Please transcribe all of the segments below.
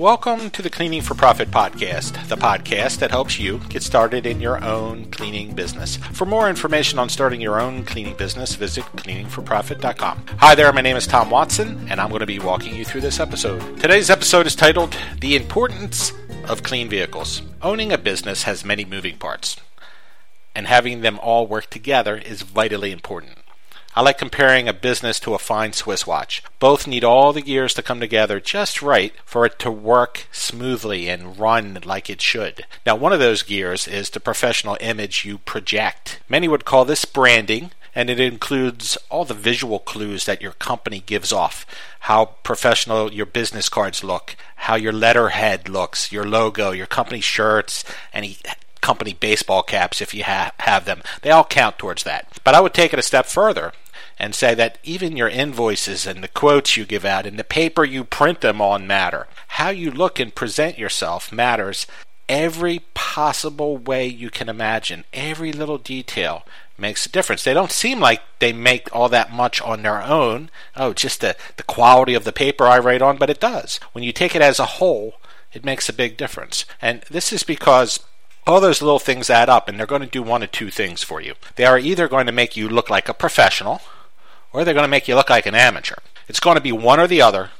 Welcome to the Cleaning for Profit podcast, the podcast that helps you get started in your own cleaning business. For more information on starting your own cleaning business, visit cleaningforprofit.com. Hi there, my name is Tom Watson, and I'm going to be walking you through this episode. Today's episode is titled The Importance of Clean Vehicles. Owning a business has many moving parts, and having them all work together is vitally important. I like comparing a business to a fine Swiss watch. Both need all the gears to come together just right for it to work smoothly and run like it should. Now, one of those gears is the professional image you project. Many would call this branding, and it includes all the visual clues that your company gives off how professional your business cards look, how your letterhead looks, your logo, your company shirts, any company baseball caps if you ha- have them. They all count towards that. But I would take it a step further and say that even your invoices and the quotes you give out and the paper you print them on matter. How you look and present yourself matters every possible way you can imagine. Every little detail makes a difference. They don't seem like they make all that much on their own. Oh, just the, the quality of the paper I write on, but it does. When you take it as a whole, it makes a big difference. And this is because all those little things add up, and they're going to do one of two things for you. They are either going to make you look like a professional, or they're going to make you look like an amateur. It's going to be one or the other,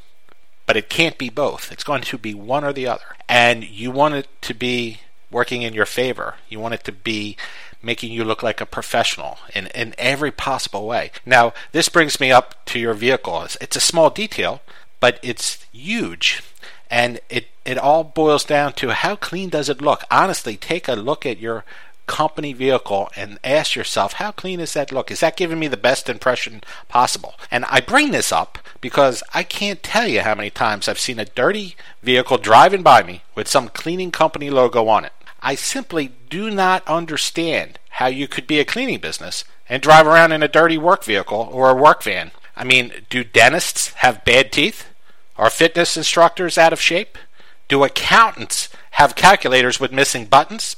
but it can't be both. It's going to be one or the other. And you want it to be working in your favor. You want it to be making you look like a professional in, in every possible way. Now, this brings me up to your vehicle. It's, it's a small detail, but it's huge. And it, it all boils down to how clean does it look? Honestly, take a look at your company vehicle and ask yourself, how clean is that look? Is that giving me the best impression possible? And I bring this up because I can't tell you how many times I've seen a dirty vehicle driving by me with some cleaning company logo on it. I simply do not understand how you could be a cleaning business and drive around in a dirty work vehicle or a work van. I mean, do dentists have bad teeth? Are fitness instructors out of shape? Do accountants have calculators with missing buttons?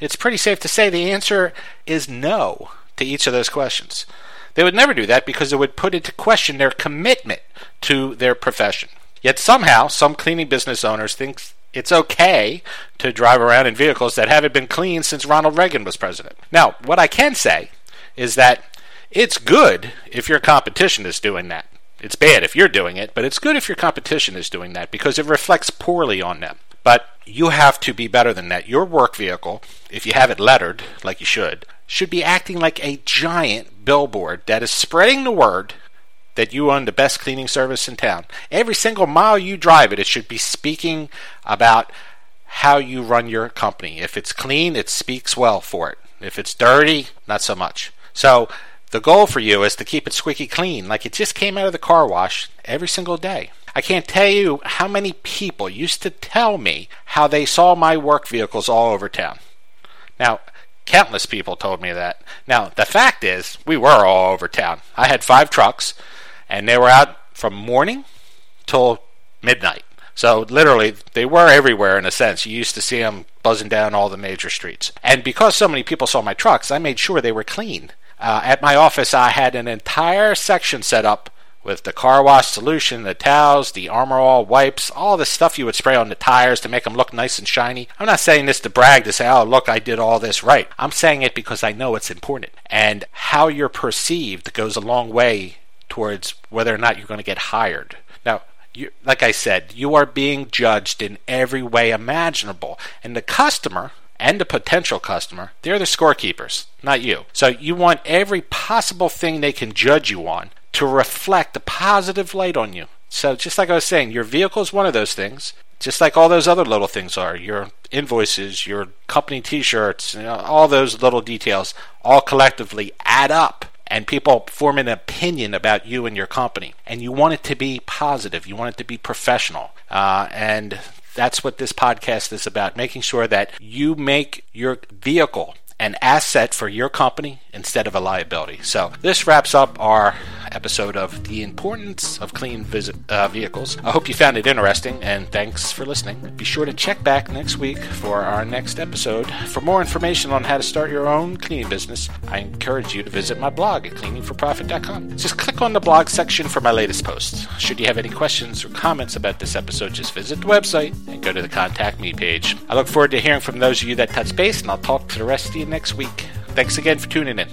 It's pretty safe to say the answer is no to each of those questions. They would never do that because it would put into question their commitment to their profession. Yet somehow, some cleaning business owners think it's okay to drive around in vehicles that haven't been cleaned since Ronald Reagan was president. Now, what I can say is that it's good if your competition is doing that. It's bad if you're doing it, but it's good if your competition is doing that because it reflects poorly on them. But you have to be better than that. Your work vehicle, if you have it lettered like you should, should be acting like a giant billboard that is spreading the word that you own the best cleaning service in town. Every single mile you drive it, it should be speaking about how you run your company. If it's clean, it speaks well for it. If it's dirty, not so much. So the goal for you is to keep it squeaky clean, like it just came out of the car wash every single day. I can't tell you how many people used to tell me how they saw my work vehicles all over town. Now, countless people told me that. Now, the fact is, we were all over town. I had five trucks, and they were out from morning till midnight. So literally, they were everywhere in a sense. You used to see them buzzing down all the major streets. And because so many people saw my trucks, I made sure they were clean. Uh, at my office, I had an entire section set up with the car wash solution, the towels, the Armor All wipes, all the stuff you would spray on the tires to make them look nice and shiny. I'm not saying this to brag to say, oh, look, I did all this right. I'm saying it because I know it's important. And how you're perceived goes a long way towards whether or not you're going to get hired. Now, you, like I said, you are being judged in every way imaginable. And the customer, and the potential customer, they're the scorekeepers, not you. So you want every possible thing they can judge you on to reflect a positive light on you. So, just like I was saying, your vehicle is one of those things, just like all those other little things are your invoices, your company t shirts, you know, all those little details, all collectively add up. And people form an opinion about you and your company. And you want it to be positive, you want it to be professional. Uh, and that's what this podcast is about making sure that you make your vehicle an asset for your company instead of a liability. So, this wraps up our episode of The Importance of Clean uh, Vehicles. I hope you found it interesting, and thanks for listening. Be sure to check back next week for our next episode. For more information on how to start your own cleaning business, I encourage you to visit my blog at cleaningforprofit.com. Just click on the blog section for my latest posts. Should you have any questions or comments about this episode, just visit the website and go to the Contact Me page. I look forward to hearing from those of you that touch base, and I'll talk to the rest of you next week. Thanks again for tuning in.